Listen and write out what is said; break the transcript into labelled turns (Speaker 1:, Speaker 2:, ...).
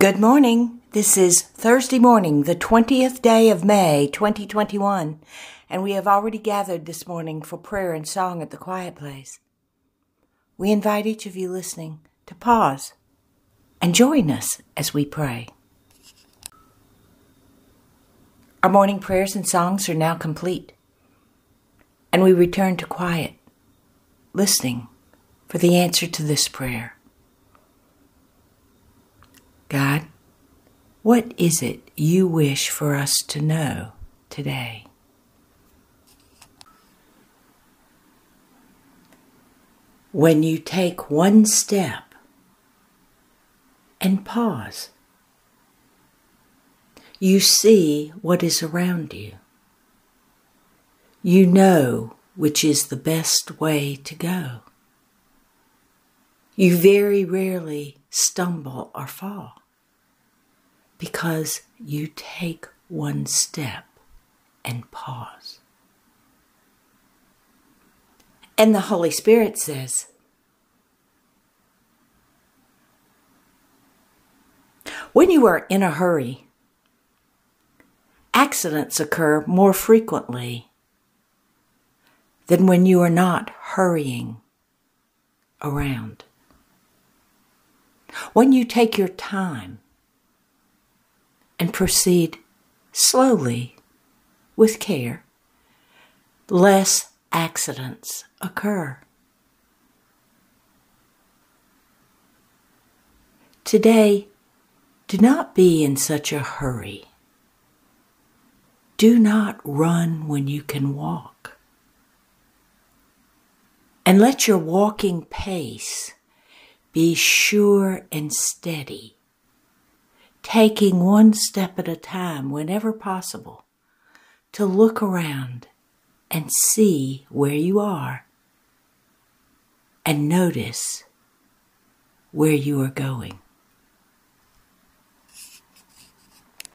Speaker 1: Good morning. This is Thursday morning, the 20th day of May, 2021, and we have already gathered this morning for prayer and song at the quiet place. We invite each of you listening to pause and join us as we pray. Our morning prayers and songs are now complete, and we return to quiet, listening for the answer to this prayer. What is it you wish for us to know today? When you take one step and pause, you see what is around you. You know which is the best way to go. You very rarely stumble or fall because you take one step and pause. And the Holy Spirit says, When you are in a hurry, accidents occur more frequently than when you are not hurrying around. When you take your time and proceed slowly with care, less accidents occur. Today, do not be in such a hurry. Do not run when you can walk. And let your walking pace be sure and steady, taking one step at a time whenever possible to look around and see where you are and notice where you are going.